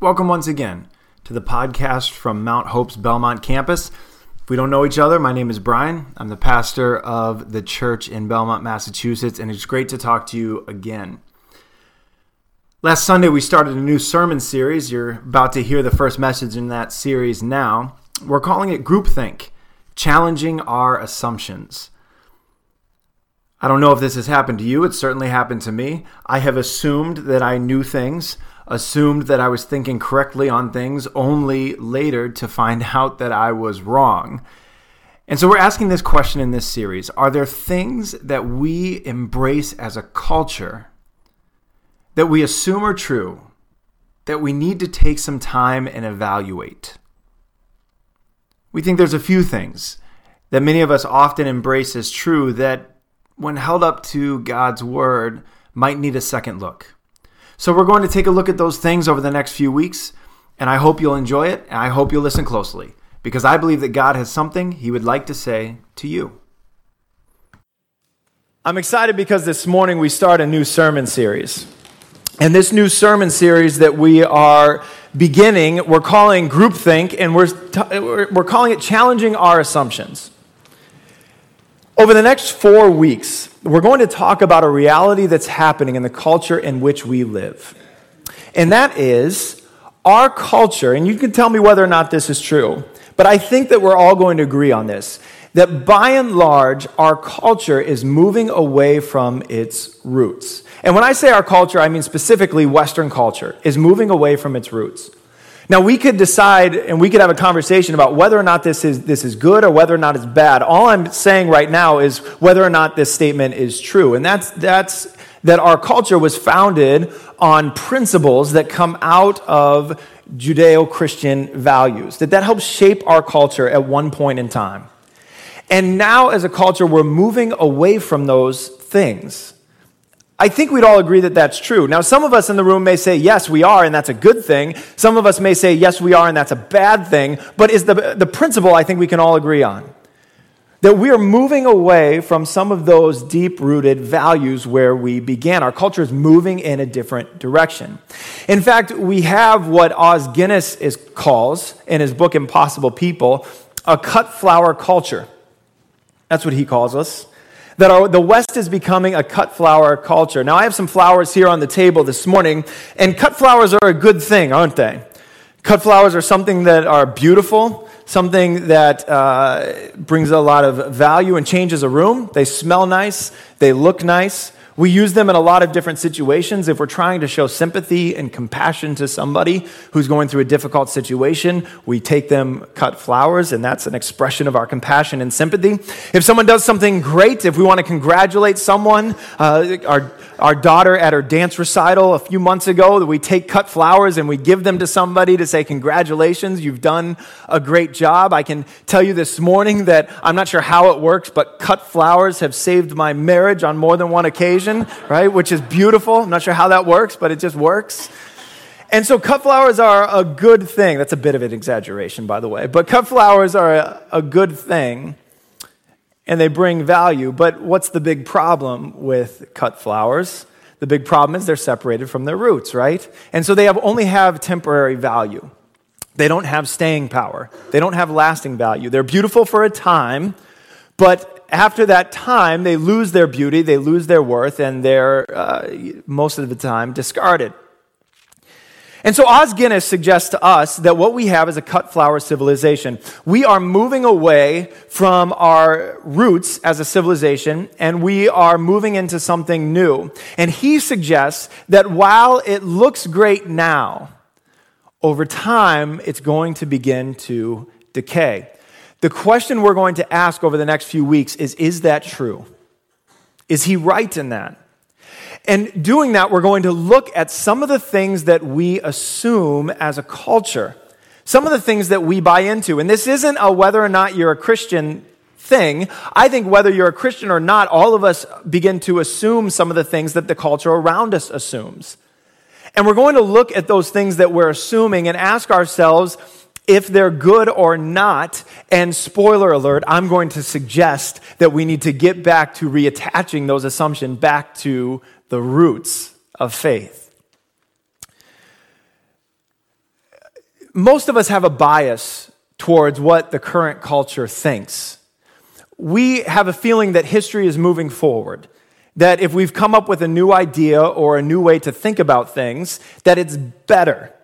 Welcome once again to the podcast from Mount Hope's Belmont campus. If we don't know each other, my name is Brian. I'm the pastor of the church in Belmont, Massachusetts, and it's great to talk to you again. Last Sunday, we started a new sermon series. You're about to hear the first message in that series now. We're calling it Groupthink Challenging Our Assumptions. I don't know if this has happened to you. It certainly happened to me. I have assumed that I knew things assumed that I was thinking correctly on things, only later to find out that I was wrong. And so we're asking this question in this series Are there things that we embrace as a culture that we assume are true that we need to take some time and evaluate? We think there's a few things that many of us often embrace as true that, when held up to God's word, might need a second look. So we're going to take a look at those things over the next few weeks, and I hope you'll enjoy it, and I hope you'll listen closely, because I believe that God has something He would like to say to you. I'm excited because this morning we start a new sermon series. And this new sermon series that we are beginning, we're calling Groupthink, and we're, t- we're calling it Challenging Our Assumptions. Over the next four weeks, we're going to talk about a reality that's happening in the culture in which we live. And that is our culture, and you can tell me whether or not this is true, but I think that we're all going to agree on this that by and large, our culture is moving away from its roots. And when I say our culture, I mean specifically Western culture is moving away from its roots. Now, we could decide and we could have a conversation about whether or not this is, this is good or whether or not it's bad. All I'm saying right now is whether or not this statement is true. And that's, that's that our culture was founded on principles that come out of Judeo Christian values, that that helps shape our culture at one point in time. And now, as a culture, we're moving away from those things. I think we'd all agree that that's true. Now, some of us in the room may say, yes, we are, and that's a good thing. Some of us may say, yes, we are, and that's a bad thing. But is the, the principle I think we can all agree on. That we are moving away from some of those deep rooted values where we began. Our culture is moving in a different direction. In fact, we have what Os Guinness is, calls in his book Impossible People a cut flower culture. That's what he calls us that our, the West is becoming a cut flower culture. Now, I have some flowers here on the table this morning, and cut flowers are a good thing, aren't they? Cut flowers are something that are beautiful, something that uh, brings a lot of value and changes a room. They smell nice, they look nice. We use them in a lot of different situations. If we're trying to show sympathy and compassion to somebody who's going through a difficult situation, we take them cut flowers, and that's an expression of our compassion and sympathy. If someone does something great, if we want to congratulate someone, uh, our our daughter at her dance recital a few months ago that we take cut flowers and we give them to somebody to say, Congratulations, you've done a great job. I can tell you this morning that I'm not sure how it works, but cut flowers have saved my marriage on more than one occasion, right? Which is beautiful. I'm not sure how that works, but it just works. And so, cut flowers are a good thing. That's a bit of an exaggeration, by the way, but cut flowers are a, a good thing and they bring value. But what's the big problem with cut flowers? The big problem is they're separated from their roots, right? And so they have only have temporary value. They don't have staying power. They don't have lasting value. They're beautiful for a time, but after that time, they lose their beauty, they lose their worth, and they're uh, most of the time discarded. And so Os Guinness suggests to us that what we have is a cut flower civilization. We are moving away from our roots as a civilization and we are moving into something new. And he suggests that while it looks great now, over time it's going to begin to decay. The question we're going to ask over the next few weeks is Is that true? Is he right in that? And doing that, we're going to look at some of the things that we assume as a culture, some of the things that we buy into. And this isn't a whether or not you're a Christian thing. I think whether you're a Christian or not, all of us begin to assume some of the things that the culture around us assumes. And we're going to look at those things that we're assuming and ask ourselves, if they're good or not. And spoiler alert, I'm going to suggest that we need to get back to reattaching those assumptions back to the roots of faith. most of us have a bias towards what the current culture thinks. We have a feeling that history is moving forward, that if we've come up with a new idea or a new way to think about things, that it's better.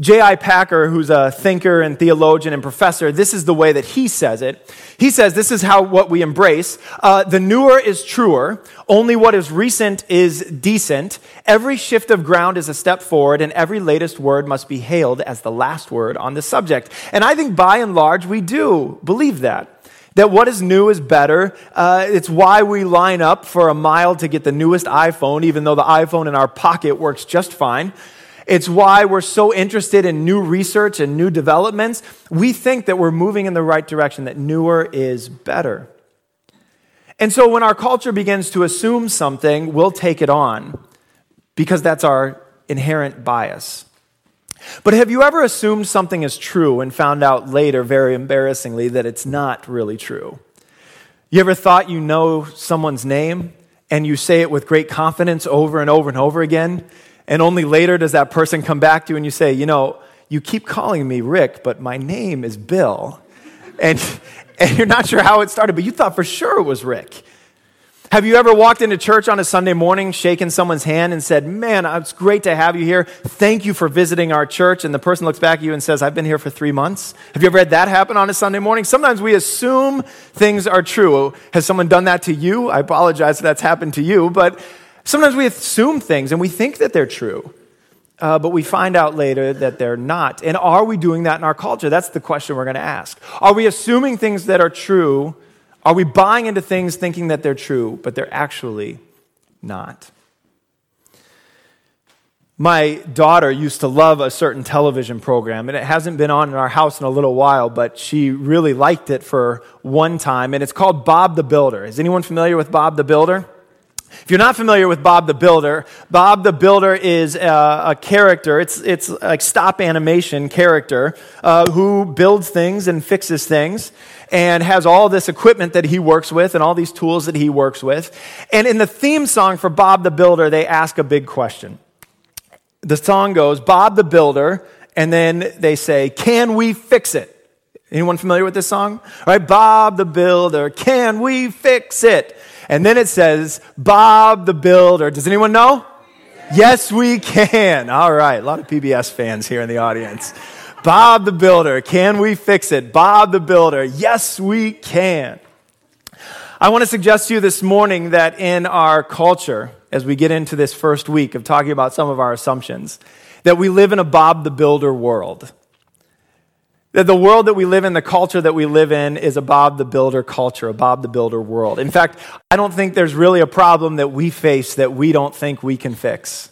J.I. Packer, who's a thinker and theologian and professor, this is the way that he says it. He says this is how what we embrace. Uh, the newer is truer. Only what is recent is decent. Every shift of ground is a step forward, and every latest word must be hailed as the last word on the subject. And I think by and large we do believe that. That what is new is better. Uh, it's why we line up for a mile to get the newest iPhone, even though the iPhone in our pocket works just fine. It's why we're so interested in new research and new developments. We think that we're moving in the right direction, that newer is better. And so when our culture begins to assume something, we'll take it on because that's our inherent bias. But have you ever assumed something is true and found out later, very embarrassingly, that it's not really true? You ever thought you know someone's name and you say it with great confidence over and over and over again? And only later does that person come back to you and you say, you know, you keep calling me Rick, but my name is Bill. And, and you're not sure how it started, but you thought for sure it was Rick. Have you ever walked into church on a Sunday morning, shaken someone's hand, and said, Man, uh, it's great to have you here. Thank you for visiting our church. And the person looks back at you and says, I've been here for three months. Have you ever had that happen on a Sunday morning? Sometimes we assume things are true. Has someone done that to you? I apologize if that's happened to you, but Sometimes we assume things and we think that they're true, uh, but we find out later that they're not. And are we doing that in our culture? That's the question we're going to ask. Are we assuming things that are true? Are we buying into things thinking that they're true, but they're actually not? My daughter used to love a certain television program, and it hasn't been on in our house in a little while, but she really liked it for one time, and it's called Bob the Builder. Is anyone familiar with Bob the Builder? If you're not familiar with Bob the Builder, Bob the Builder is a, a character, it's, it's like stop animation character uh, who builds things and fixes things and has all this equipment that he works with and all these tools that he works with. And in the theme song for Bob the Builder, they ask a big question. The song goes, Bob the Builder, and then they say, Can we fix it? Anyone familiar with this song? All right, Bob the Builder, can we fix it? And then it says, Bob the Builder. Does anyone know? Yes, we can. All right, a lot of PBS fans here in the audience. Bob the Builder, can we fix it? Bob the Builder, yes, we can. I want to suggest to you this morning that in our culture, as we get into this first week of talking about some of our assumptions, that we live in a Bob the Builder world. That the world that we live in, the culture that we live in, is a Bob the Builder culture, a Bob the Builder world. In fact, I don't think there's really a problem that we face that we don't think we can fix.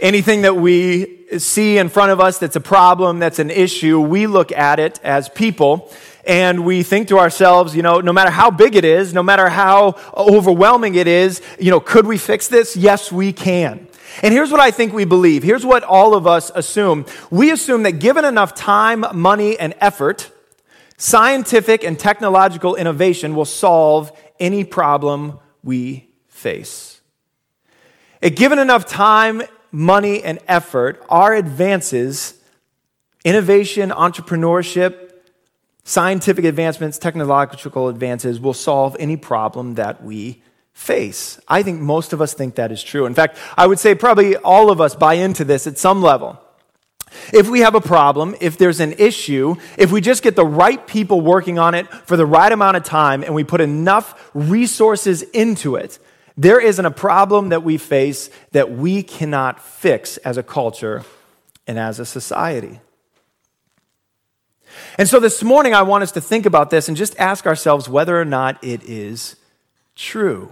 Anything that we see in front of us that's a problem, that's an issue, we look at it as people and we think to ourselves, you know, no matter how big it is, no matter how overwhelming it is, you know, could we fix this? Yes, we can. And here's what I think we believe. Here's what all of us assume. We assume that given enough time, money, and effort, scientific and technological innovation will solve any problem we face. If given enough time, money, and effort, our advances, innovation, entrepreneurship, scientific advancements, technological advances will solve any problem that we face. I think most of us think that is true. In fact, I would say probably all of us buy into this at some level. If we have a problem, if there's an issue, if we just get the right people working on it for the right amount of time and we put enough resources into it, there isn't a problem that we face that we cannot fix as a culture and as a society. And so this morning, I want us to think about this and just ask ourselves whether or not it is true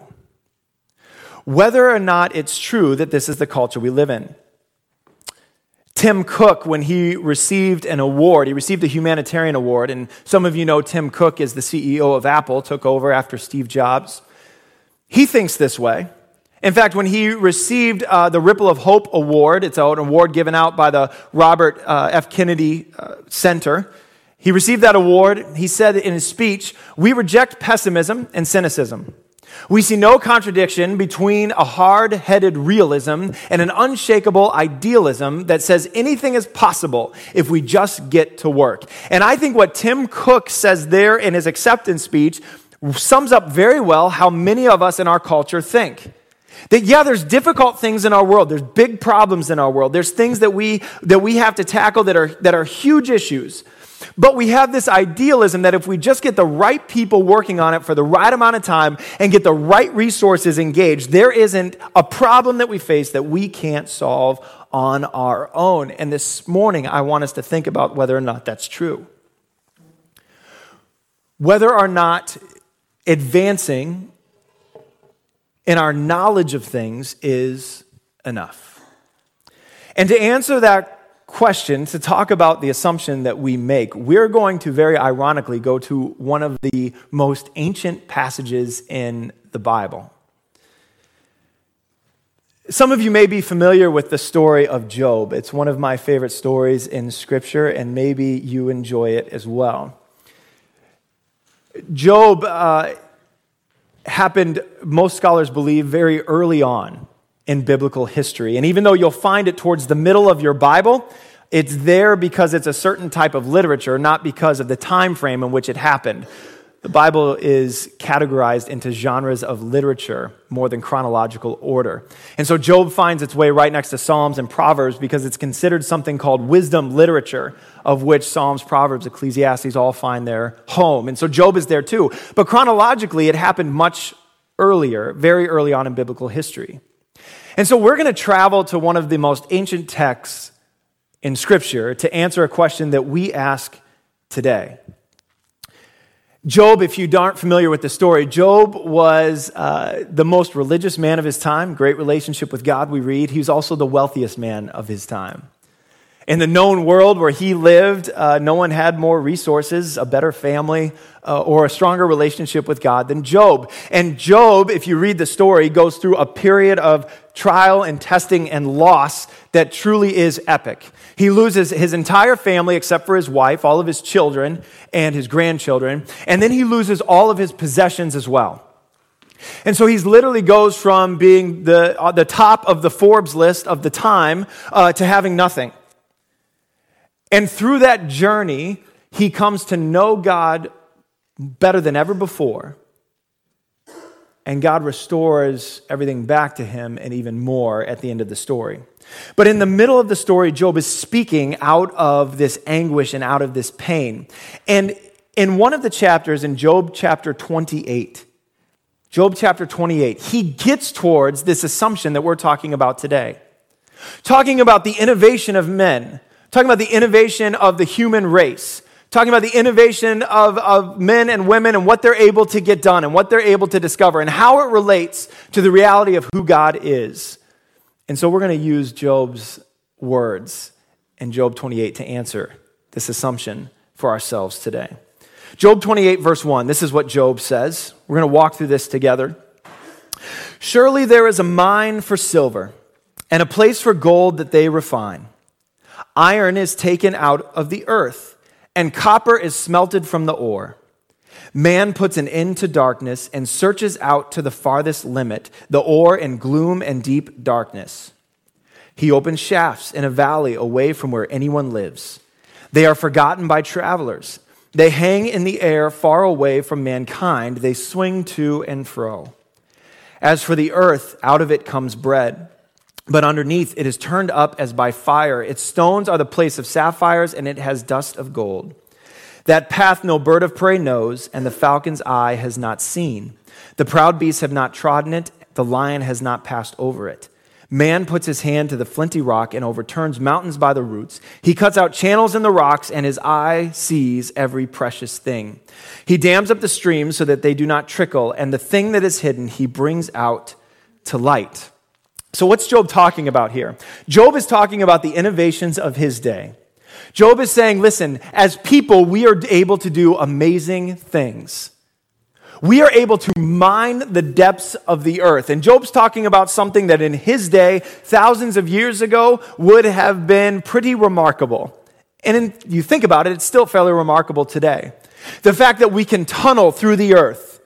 whether or not it's true that this is the culture we live in. Tim Cook, when he received an award, he received a humanitarian award, and some of you know Tim Cook is the CEO of Apple, took over after Steve Jobs. He thinks this way. In fact, when he received uh, the Ripple of Hope Award, it's an award given out by the Robert uh, F. Kennedy uh, Center, he received that award. He said in his speech, We reject pessimism and cynicism. We see no contradiction between a hard headed realism and an unshakable idealism that says anything is possible if we just get to work. And I think what Tim Cook says there in his acceptance speech sums up very well how many of us in our culture think. That yeah, there's difficult things in our world. There's big problems in our world. There's things that we that we have to tackle that are that are huge issues. But we have this idealism that if we just get the right people working on it for the right amount of time and get the right resources engaged, there isn't a problem that we face that we can't solve on our own. And this morning, I want us to think about whether or not that's true. Whether or not advancing in our knowledge of things is enough. And to answer that question, to talk about the assumption that we make, we're going to very ironically go to one of the most ancient passages in the Bible. Some of you may be familiar with the story of Job. It's one of my favorite stories in Scripture, and maybe you enjoy it as well. Job uh, happened, most scholars believe, very early on in biblical history. And even though you'll find it towards the middle of your Bible, it's there because it's a certain type of literature, not because of the time frame in which it happened. The Bible is categorized into genres of literature more than chronological order. And so Job finds its way right next to Psalms and Proverbs because it's considered something called wisdom literature, of which Psalms, Proverbs, Ecclesiastes all find their home. And so Job is there too. But chronologically, it happened much earlier, very early on in biblical history. And so we're going to travel to one of the most ancient texts in Scripture to answer a question that we ask today. Job, if you aren't familiar with the story, Job was uh, the most religious man of his time, great relationship with God, we read. He was also the wealthiest man of his time. In the known world where he lived, uh, no one had more resources, a better family, uh, or a stronger relationship with God than Job. And Job, if you read the story, goes through a period of trial and testing and loss that truly is epic. He loses his entire family except for his wife, all of his children, and his grandchildren. And then he loses all of his possessions as well. And so he literally goes from being the, uh, the top of the Forbes list of the time uh, to having nothing. And through that journey, he comes to know God better than ever before. And God restores everything back to him and even more at the end of the story. But in the middle of the story, Job is speaking out of this anguish and out of this pain. And in one of the chapters, in Job chapter 28, Job chapter 28, he gets towards this assumption that we're talking about today. Talking about the innovation of men, talking about the innovation of the human race, talking about the innovation of, of men and women and what they're able to get done and what they're able to discover and how it relates to the reality of who God is. And so we're going to use Job's words in Job 28 to answer this assumption for ourselves today. Job 28, verse 1, this is what Job says. We're going to walk through this together. Surely there is a mine for silver and a place for gold that they refine. Iron is taken out of the earth, and copper is smelted from the ore. Man puts an end to darkness and searches out to the farthest limit, the ore in gloom and deep darkness. He opens shafts in a valley away from where anyone lives. They are forgotten by travelers. They hang in the air far away from mankind. They swing to and fro. As for the earth, out of it comes bread. But underneath it is turned up as by fire. Its stones are the place of sapphires, and it has dust of gold. That path no bird of prey knows, and the falcon's eye has not seen. The proud beasts have not trodden it, the lion has not passed over it. Man puts his hand to the flinty rock and overturns mountains by the roots. He cuts out channels in the rocks, and his eye sees every precious thing. He dams up the streams so that they do not trickle, and the thing that is hidden he brings out to light. So, what's Job talking about here? Job is talking about the innovations of his day. Job is saying, listen, as people, we are able to do amazing things. We are able to mine the depths of the earth. And Job's talking about something that in his day, thousands of years ago, would have been pretty remarkable. And if you think about it, it's still fairly remarkable today. The fact that we can tunnel through the earth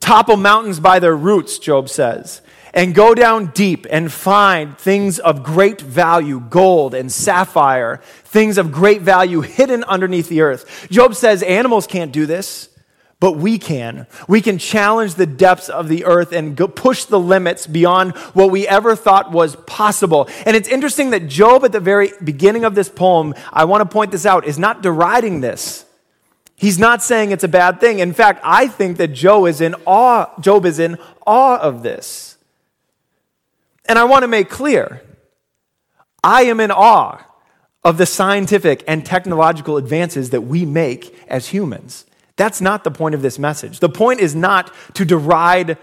topple mountains by their roots, Job says, and go down deep and find things of great value, gold and sapphire, things of great value hidden underneath the earth. Job says animals can't do this. But we can. We can challenge the depths of the earth and go push the limits beyond what we ever thought was possible. And it's interesting that Job, at the very beginning of this poem, I want to point this out, is not deriding this. He's not saying it's a bad thing. In fact, I think that Job is in awe, Job is in awe of this. And I want to make clear I am in awe of the scientific and technological advances that we make as humans. That's not the point of this message. The point is not to deride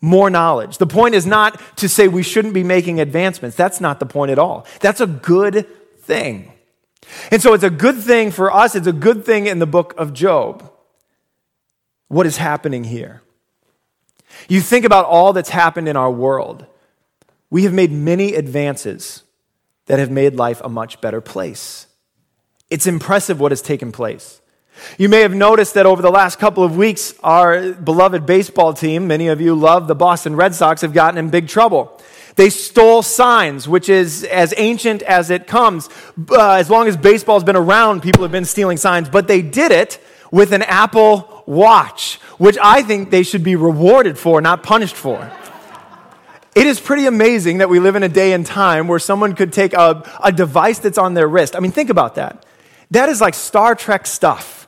more knowledge. The point is not to say we shouldn't be making advancements. That's not the point at all. That's a good thing. And so it's a good thing for us, it's a good thing in the book of Job. What is happening here? You think about all that's happened in our world. We have made many advances that have made life a much better place. It's impressive what has taken place. You may have noticed that over the last couple of weeks, our beloved baseball team, many of you love the Boston Red Sox, have gotten in big trouble. They stole signs, which is as ancient as it comes. Uh, as long as baseball's been around, people have been stealing signs, but they did it with an Apple Watch, which I think they should be rewarded for, not punished for. It is pretty amazing that we live in a day and time where someone could take a, a device that's on their wrist. I mean, think about that. That is like Star Trek stuff.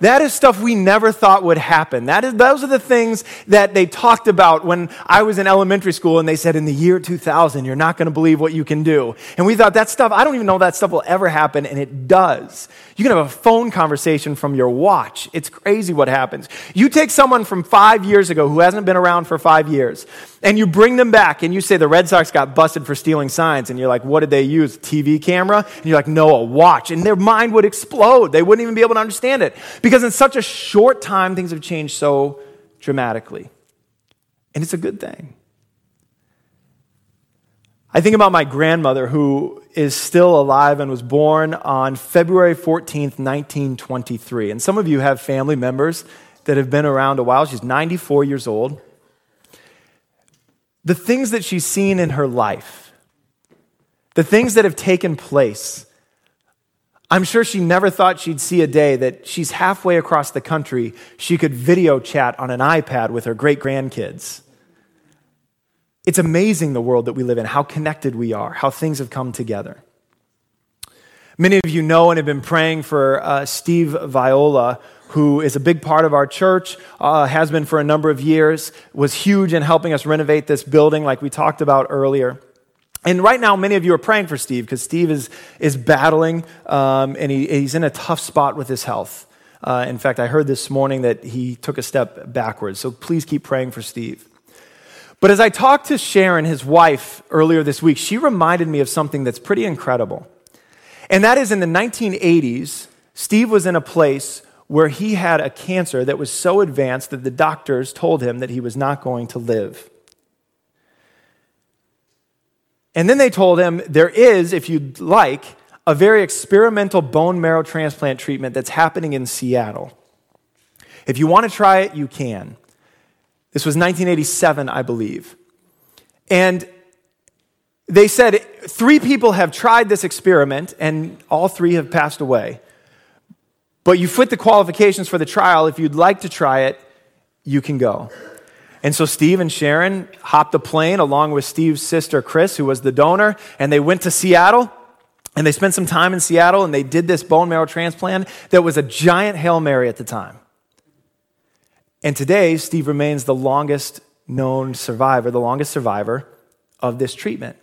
That is stuff we never thought would happen. That is, those are the things that they talked about when I was in elementary school and they said, in the year 2000, you're not going to believe what you can do. And we thought that stuff, I don't even know that stuff will ever happen, and it does. You can have a phone conversation from your watch. It's crazy what happens. You take someone from five years ago who hasn't been around for five years, and you bring them back and you say the Red Sox got busted for stealing signs, and you're like, what did they use? TV camera? And you're like, no, a watch. And their mind would explode. They wouldn't even be able to understand it. Because in such a short time, things have changed so dramatically. And it's a good thing. I think about my grandmother, who is still alive and was born on February 14th, 1923. And some of you have family members that have been around a while. She's 94 years old. The things that she's seen in her life, the things that have taken place, I'm sure she never thought she'd see a day that she's halfway across the country, she could video chat on an iPad with her great grandkids. It's amazing the world that we live in, how connected we are, how things have come together. Many of you know and have been praying for uh, Steve Viola, who is a big part of our church, uh, has been for a number of years, was huge in helping us renovate this building, like we talked about earlier. And right now, many of you are praying for Steve because Steve is, is battling um, and he, he's in a tough spot with his health. Uh, in fact, I heard this morning that he took a step backwards. So please keep praying for Steve. But as I talked to Sharon, his wife, earlier this week, she reminded me of something that's pretty incredible. And that is in the 1980s, Steve was in a place where he had a cancer that was so advanced that the doctors told him that he was not going to live. And then they told him there is, if you'd like, a very experimental bone marrow transplant treatment that's happening in Seattle. If you want to try it, you can. This was 1987, I believe. And they said three people have tried this experiment, and all three have passed away. But you fit the qualifications for the trial. If you'd like to try it, you can go. And so Steve and Sharon hopped a plane along with Steve's sister, Chris, who was the donor, and they went to Seattle. And they spent some time in Seattle and they did this bone marrow transplant that was a giant Hail Mary at the time. And today, Steve remains the longest known survivor, the longest survivor of this treatment.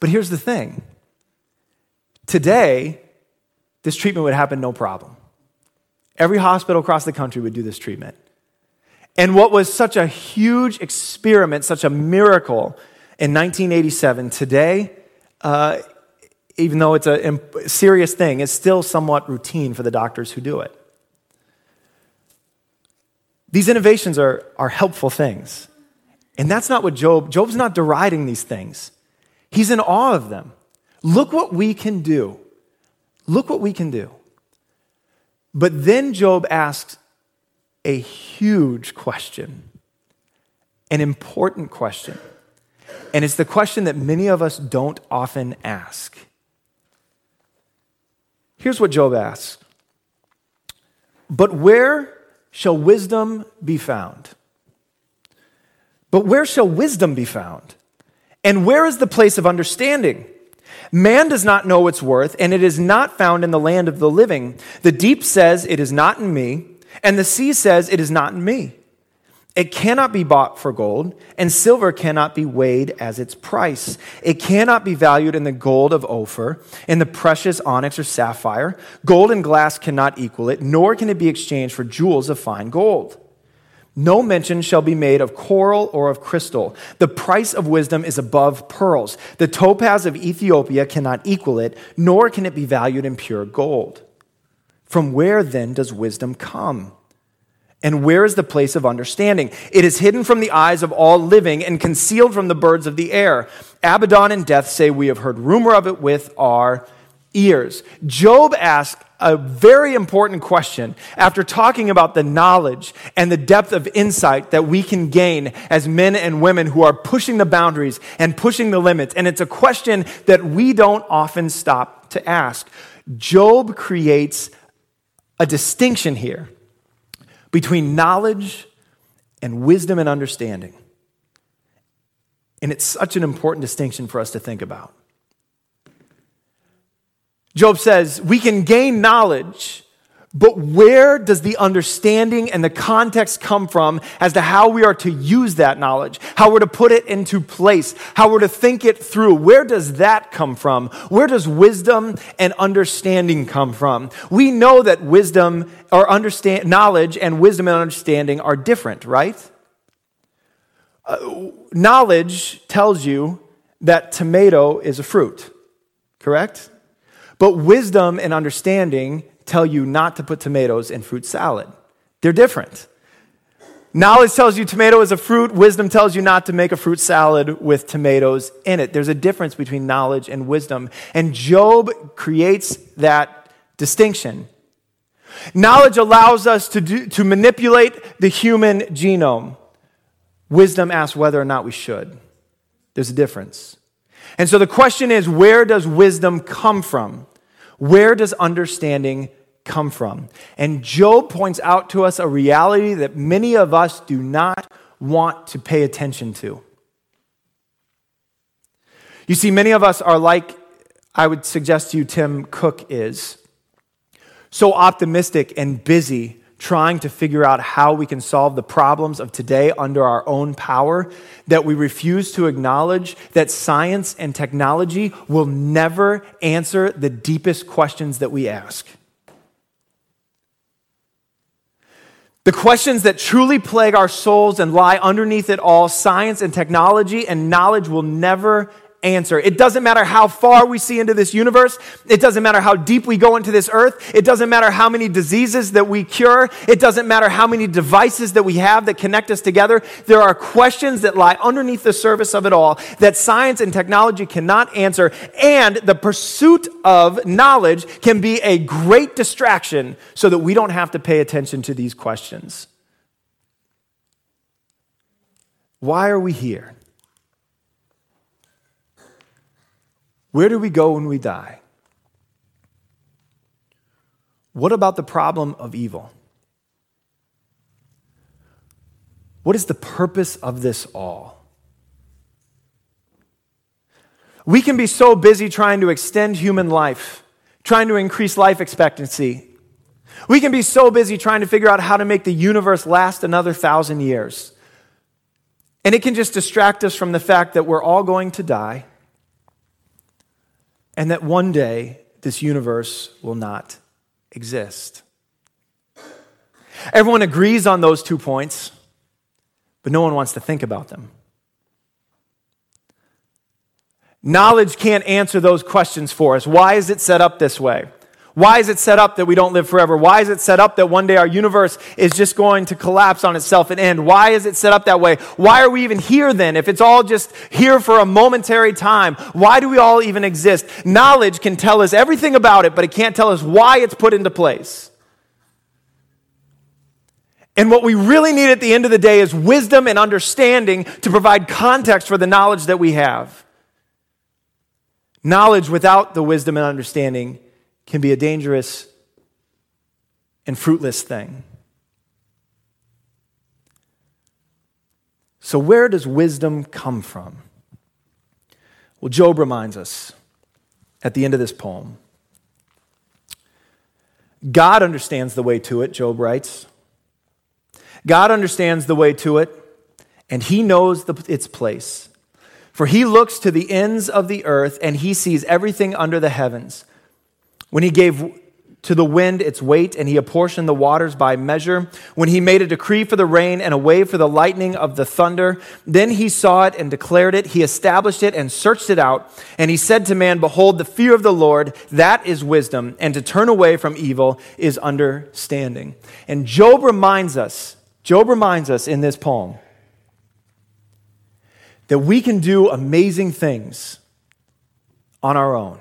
But here's the thing today, this treatment would happen no problem. Every hospital across the country would do this treatment. And what was such a huge experiment, such a miracle in 1987, today, uh, even though it's a serious thing, it's still somewhat routine for the doctors who do it. These innovations are, are helpful things. And that's not what Job, Job's not deriding these things. He's in awe of them. Look what we can do. Look what we can do. But then Job asks a huge question. an important question. And it's the question that many of us don't often ask. Here's what Job asks But where shall wisdom be found? But where shall wisdom be found? And where is the place of understanding? Man does not know its worth, and it is not found in the land of the living. The deep says, It is not in me, and the sea says, It is not in me. It cannot be bought for gold, and silver cannot be weighed as its price. It cannot be valued in the gold of Ophir, in the precious onyx or sapphire. Gold and glass cannot equal it, nor can it be exchanged for jewels of fine gold. No mention shall be made of coral or of crystal. The price of wisdom is above pearls. The topaz of Ethiopia cannot equal it, nor can it be valued in pure gold. From where then does wisdom come? And where is the place of understanding? It is hidden from the eyes of all living and concealed from the birds of the air. Abaddon and death say, We have heard rumor of it with our ears. Job asked a very important question after talking about the knowledge and the depth of insight that we can gain as men and women who are pushing the boundaries and pushing the limits. And it's a question that we don't often stop to ask. Job creates a distinction here between knowledge and wisdom and understanding. And it's such an important distinction for us to think about. Job says, We can gain knowledge but where does the understanding and the context come from as to how we are to use that knowledge, how we're to put it into place, how we're to think it through? Where does that come from? Where does wisdom and understanding come from? We know that wisdom or understand knowledge and wisdom and understanding are different, right? Uh, knowledge tells you that tomato is a fruit, correct? But wisdom and understanding tell you not to put tomatoes in fruit salad. They're different. Knowledge tells you tomato is a fruit, wisdom tells you not to make a fruit salad with tomatoes in it. There's a difference between knowledge and wisdom. And Job creates that distinction. Knowledge allows us to, do, to manipulate the human genome. Wisdom asks whether or not we should. There's a difference. And so the question is where does wisdom come from? Where does understanding come from? And Job points out to us a reality that many of us do not want to pay attention to. You see, many of us are like, I would suggest to you, Tim Cook is, so optimistic and busy trying to figure out how we can solve the problems of today under our own power, that we refuse to acknowledge that science and technology will never answer the deepest questions that we ask. The questions that truly plague our souls and lie underneath it all, science and technology and knowledge will never answer. It doesn't matter how far we see into this universe. It doesn't matter how deep we go into this earth. It doesn't matter how many diseases that we cure. It doesn't matter how many devices that we have that connect us together. There are questions that lie underneath the surface of it all that science and technology cannot answer. And the pursuit of knowledge can be a great distraction so that we don't have to pay attention to these questions. Why are we here? Where do we go when we die? What about the problem of evil? What is the purpose of this all? We can be so busy trying to extend human life, trying to increase life expectancy. We can be so busy trying to figure out how to make the universe last another thousand years. And it can just distract us from the fact that we're all going to die and that one day this universe will not exist. Everyone agrees on those two points, but no one wants to think about them. Knowledge can't answer those questions for us. Why is it set up this way? Why is it set up that we don't live forever? Why is it set up that one day our universe is just going to collapse on itself and end? Why is it set up that way? Why are we even here then if it's all just here for a momentary time? Why do we all even exist? Knowledge can tell us everything about it, but it can't tell us why it's put into place. And what we really need at the end of the day is wisdom and understanding to provide context for the knowledge that we have. Knowledge without the wisdom and understanding can be a dangerous and fruitless thing. So, where does wisdom come from? Well, Job reminds us at the end of this poem. God understands the way to it, Job writes. God understands the way to it, and he knows the, its place. For he looks to the ends of the earth, and he sees everything under the heavens. When he gave to the wind its weight, and he apportioned the waters by measure. When he made a decree for the rain and a way for the lightning of the thunder, then he saw it and declared it. He established it and searched it out. And he said to man, Behold, the fear of the Lord, that is wisdom, and to turn away from evil is understanding. And Job reminds us, Job reminds us in this poem that we can do amazing things on our own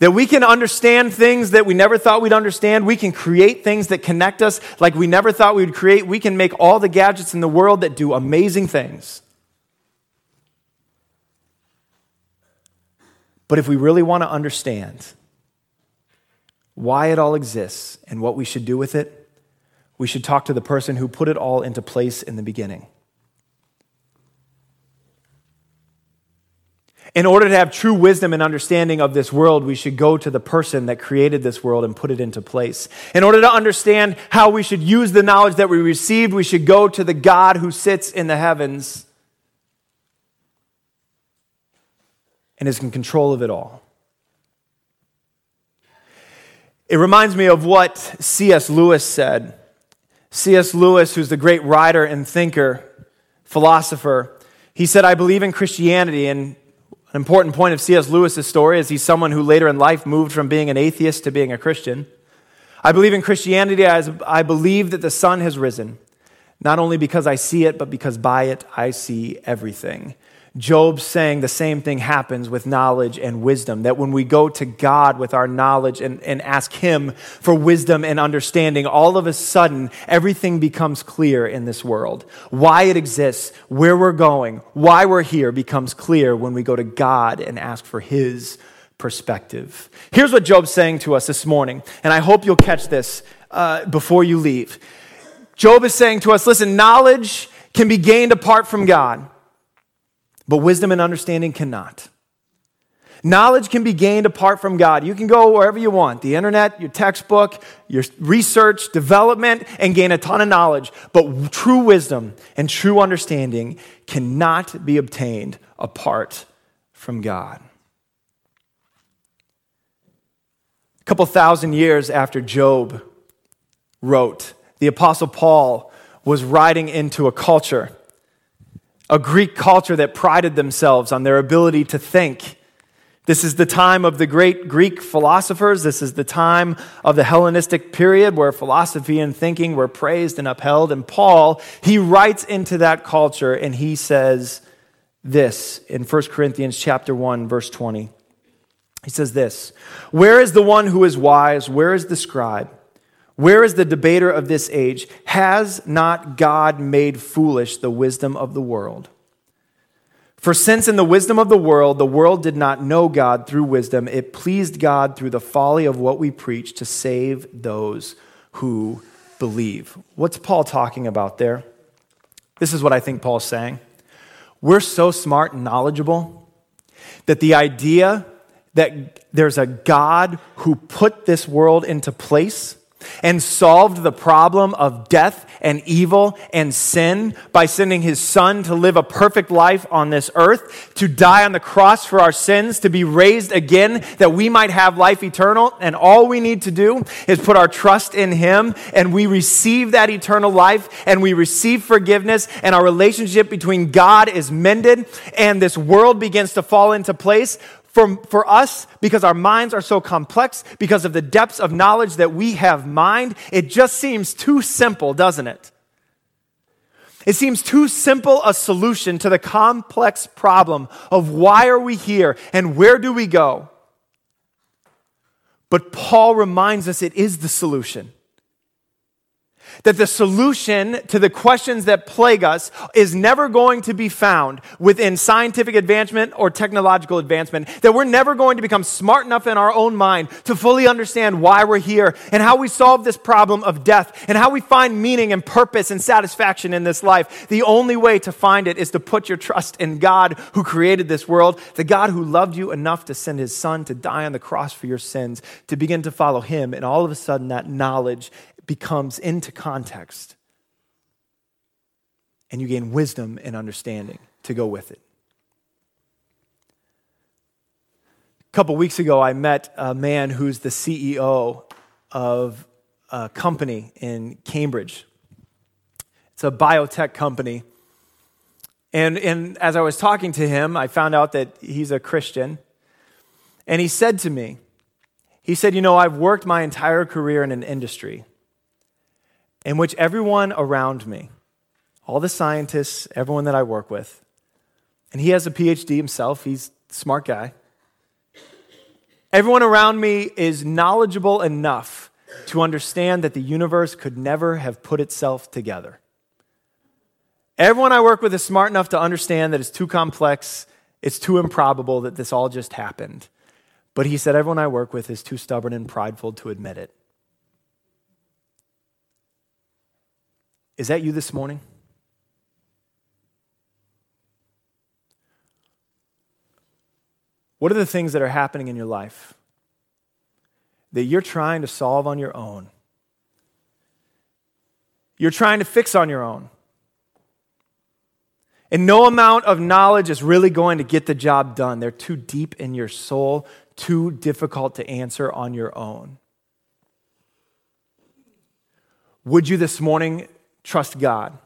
that we can understand things that we never thought we'd understand. We can create things that connect us like we never thought we would create. We can make all the gadgets in the world that do amazing things. But if we really want to understand why it all exists and what we should do with it, we should talk to the person who put it all into place in the beginning. In order to have true wisdom and understanding of this world, we should go to the person that created this world and put it into place. In order to understand how we should use the knowledge that we received, we should go to the God who sits in the heavens and is in control of it all. It reminds me of what C.S. Lewis said. C.S. Lewis, who's the great writer and thinker, philosopher, he said, I believe in Christianity, and an important point of C.S. Lewis's story is he's someone who later in life moved from being an atheist to being a Christian. I believe in Christianity as I believe that the sun has risen, not only because I see it, but because by it I see everything. Job's saying the same thing happens with knowledge and wisdom. That when we go to God with our knowledge and, and ask Him for wisdom and understanding, all of a sudden everything becomes clear in this world. Why it exists, where we're going, why we're here becomes clear when we go to God and ask for His perspective. Here's what Job's saying to us this morning, and I hope you'll catch this uh, before you leave. Job is saying to us listen, knowledge can be gained apart from God. But wisdom and understanding cannot. Knowledge can be gained apart from God. You can go wherever you want the internet, your textbook, your research, development, and gain a ton of knowledge. But true wisdom and true understanding cannot be obtained apart from God. A couple thousand years after Job wrote, the Apostle Paul was writing into a culture a Greek culture that prided themselves on their ability to think. This is the time of the great Greek philosophers. This is the time of the Hellenistic period where philosophy and thinking were praised and upheld. And Paul, he writes into that culture and he says this in 1 Corinthians chapter 1 verse 20. He says this, "Where is the one who is wise? Where is the scribe?" Where is the debater of this age? Has not God made foolish the wisdom of the world? For since in the wisdom of the world, the world did not know God through wisdom, it pleased God through the folly of what we preach to save those who believe. What's Paul talking about there? This is what I think Paul's saying. We're so smart and knowledgeable that the idea that there's a God who put this world into place and solved the problem of death and evil and sin by sending his son to live a perfect life on this earth, to die on the cross for our sins, to be raised again that we might have life eternal. And all we need to do is put our trust in him and we receive that eternal life and we receive forgiveness and our relationship between God is mended and this world begins to fall into place for, for us, because our minds are so complex, because of the depths of knowledge that we have mind, it just seems too simple, doesn't it? It seems too simple a solution to the complex problem of why are we here and where do we go? But Paul reminds us it is the solution. That the solution to the questions that plague us is never going to be found within scientific advancement or technological advancement, that we're never going to become smart enough in our own mind to fully understand why we're here and how we solve this problem of death and how we find meaning and purpose and satisfaction in this life. The only way to find it is to put your trust in God who created this world, the God who loved you enough to send his son to die on the cross for your sins, to begin to follow him. And all of a sudden, that knowledge becomes into context. And you gain wisdom and understanding to go with it. A couple weeks ago, I met a man who's the CEO of a company in Cambridge. It's a biotech company. And, and as I was talking to him, I found out that he's a Christian. And he said to me, he said, You know, I've worked my entire career in an industry in which everyone around me, all the scientists, everyone that I work with, and he has a PhD himself, he's a smart guy. Everyone around me is knowledgeable enough to understand that the universe could never have put itself together. Everyone I work with is smart enough to understand that it's too complex, it's too improbable that this all just happened. But he said, everyone I work with is too stubborn and prideful to admit it. Is that you this morning? What are the things that are happening in your life that you're trying to solve on your own? You're trying to fix on your own. And no amount of knowledge is really going to get the job done. They're too deep in your soul, too difficult to answer on your own. Would you this morning trust God?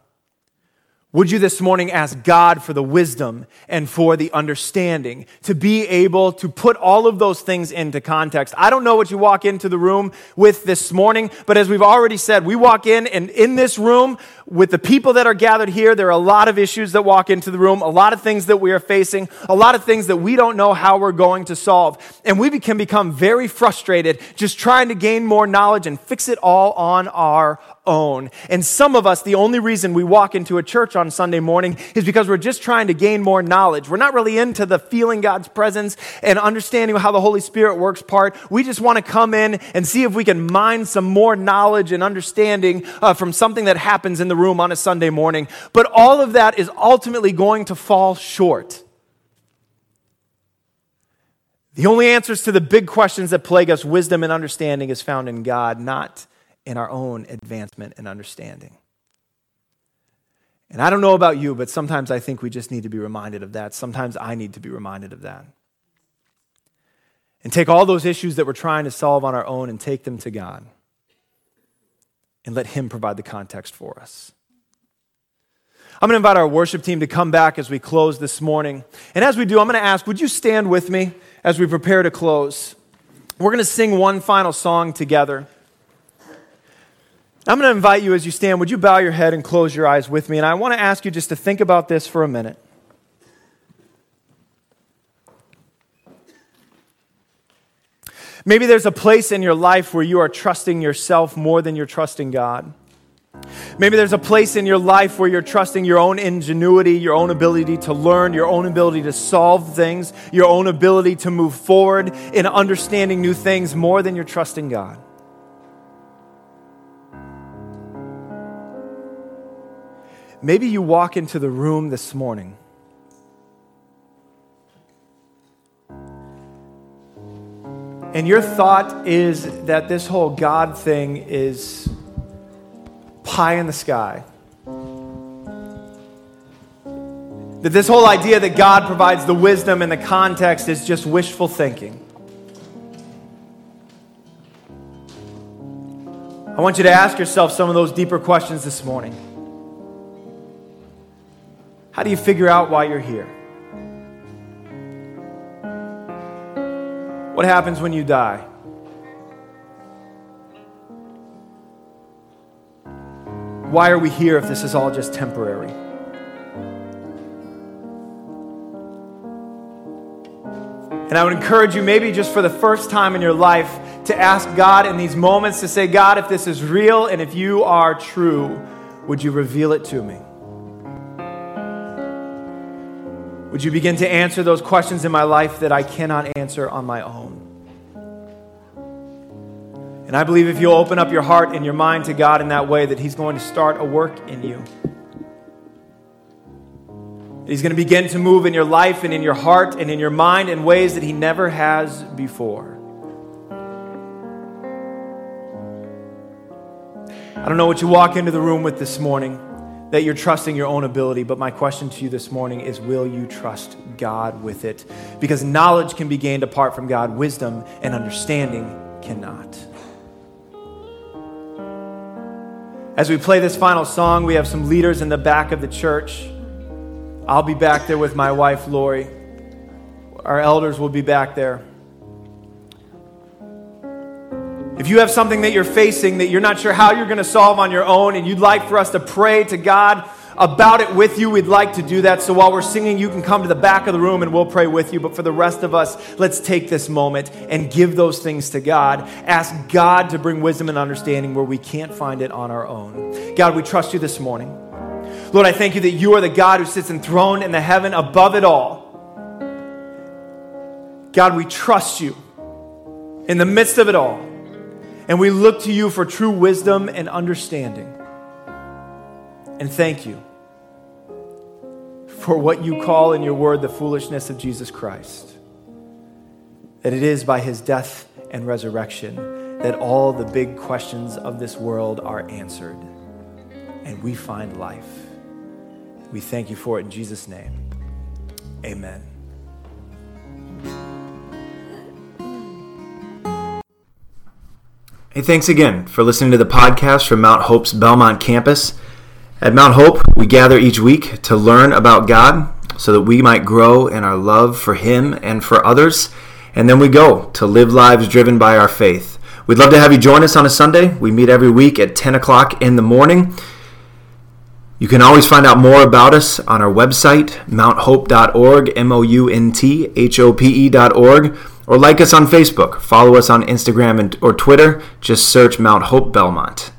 Would you this morning ask God for the wisdom and for the understanding to be able to put all of those things into context? I don't know what you walk into the room with this morning, but as we've already said, we walk in and in this room with the people that are gathered here, there are a lot of issues that walk into the room, a lot of things that we are facing, a lot of things that we don't know how we're going to solve. And we can become very frustrated just trying to gain more knowledge and fix it all on our own. And some of us, the only reason we walk into a church on Sunday morning is because we're just trying to gain more knowledge. We're not really into the feeling God's presence and understanding how the Holy Spirit works part. We just want to come in and see if we can mine some more knowledge and understanding uh, from something that happens in the room on a Sunday morning. But all of that is ultimately going to fall short. The only answers to the big questions that plague us, wisdom and understanding, is found in God, not in our own advancement and understanding. And I don't know about you, but sometimes I think we just need to be reminded of that. Sometimes I need to be reminded of that. And take all those issues that we're trying to solve on our own and take them to God and let Him provide the context for us. I'm going to invite our worship team to come back as we close this morning. And as we do, I'm going to ask, would you stand with me as we prepare to close? We're going to sing one final song together. I'm going to invite you as you stand, would you bow your head and close your eyes with me? And I want to ask you just to think about this for a minute. Maybe there's a place in your life where you are trusting yourself more than you're trusting God. Maybe there's a place in your life where you're trusting your own ingenuity, your own ability to learn, your own ability to solve things, your own ability to move forward in understanding new things more than you're trusting God. Maybe you walk into the room this morning. And your thought is that this whole God thing is pie in the sky. That this whole idea that God provides the wisdom and the context is just wishful thinking. I want you to ask yourself some of those deeper questions this morning. How do you figure out why you're here? What happens when you die? Why are we here if this is all just temporary? And I would encourage you, maybe just for the first time in your life, to ask God in these moments to say, God, if this is real and if you are true, would you reveal it to me? Would you begin to answer those questions in my life that I cannot answer on my own? And I believe if you'll open up your heart and your mind to God in that way, that He's going to start a work in you. He's going to begin to move in your life and in your heart and in your mind in ways that He never has before. I don't know what you walk into the room with this morning, that you're trusting your own ability, but my question to you this morning is will you trust God with it? Because knowledge can be gained apart from God, wisdom and understanding cannot. As we play this final song, we have some leaders in the back of the church. I'll be back there with my wife, Lori. Our elders will be back there. If you have something that you're facing that you're not sure how you're going to solve on your own and you'd like for us to pray to God about it with you, we'd like to do that. So while we're singing, you can come to the back of the room and we'll pray with you. But for the rest of us, let's take this moment and give those things to God. Ask God to bring wisdom and understanding where we can't find it on our own. God, we trust you this morning. Lord, I thank you that you are the God who sits enthroned in the heaven above it all. God, we trust you in the midst of it all. And we look to you for true wisdom and understanding. And thank you for what you call in your word the foolishness of Jesus Christ. That it is by his death and resurrection that all the big questions of this world are answered and we find life. We thank you for it in Jesus' name. Amen. Hey, thanks again for listening to the podcast from Mount Hope's Belmont campus. At Mount Hope, we gather each week to learn about God so that we might grow in our love for Him and for others. And then we go to live lives driven by our faith. We'd love to have you join us on a Sunday. We meet every week at 10 o'clock in the morning. You can always find out more about us on our website, mounthope.org, M O U N T H O P E.org, or like us on Facebook. Follow us on Instagram and, or Twitter. Just search Mount Hope Belmont.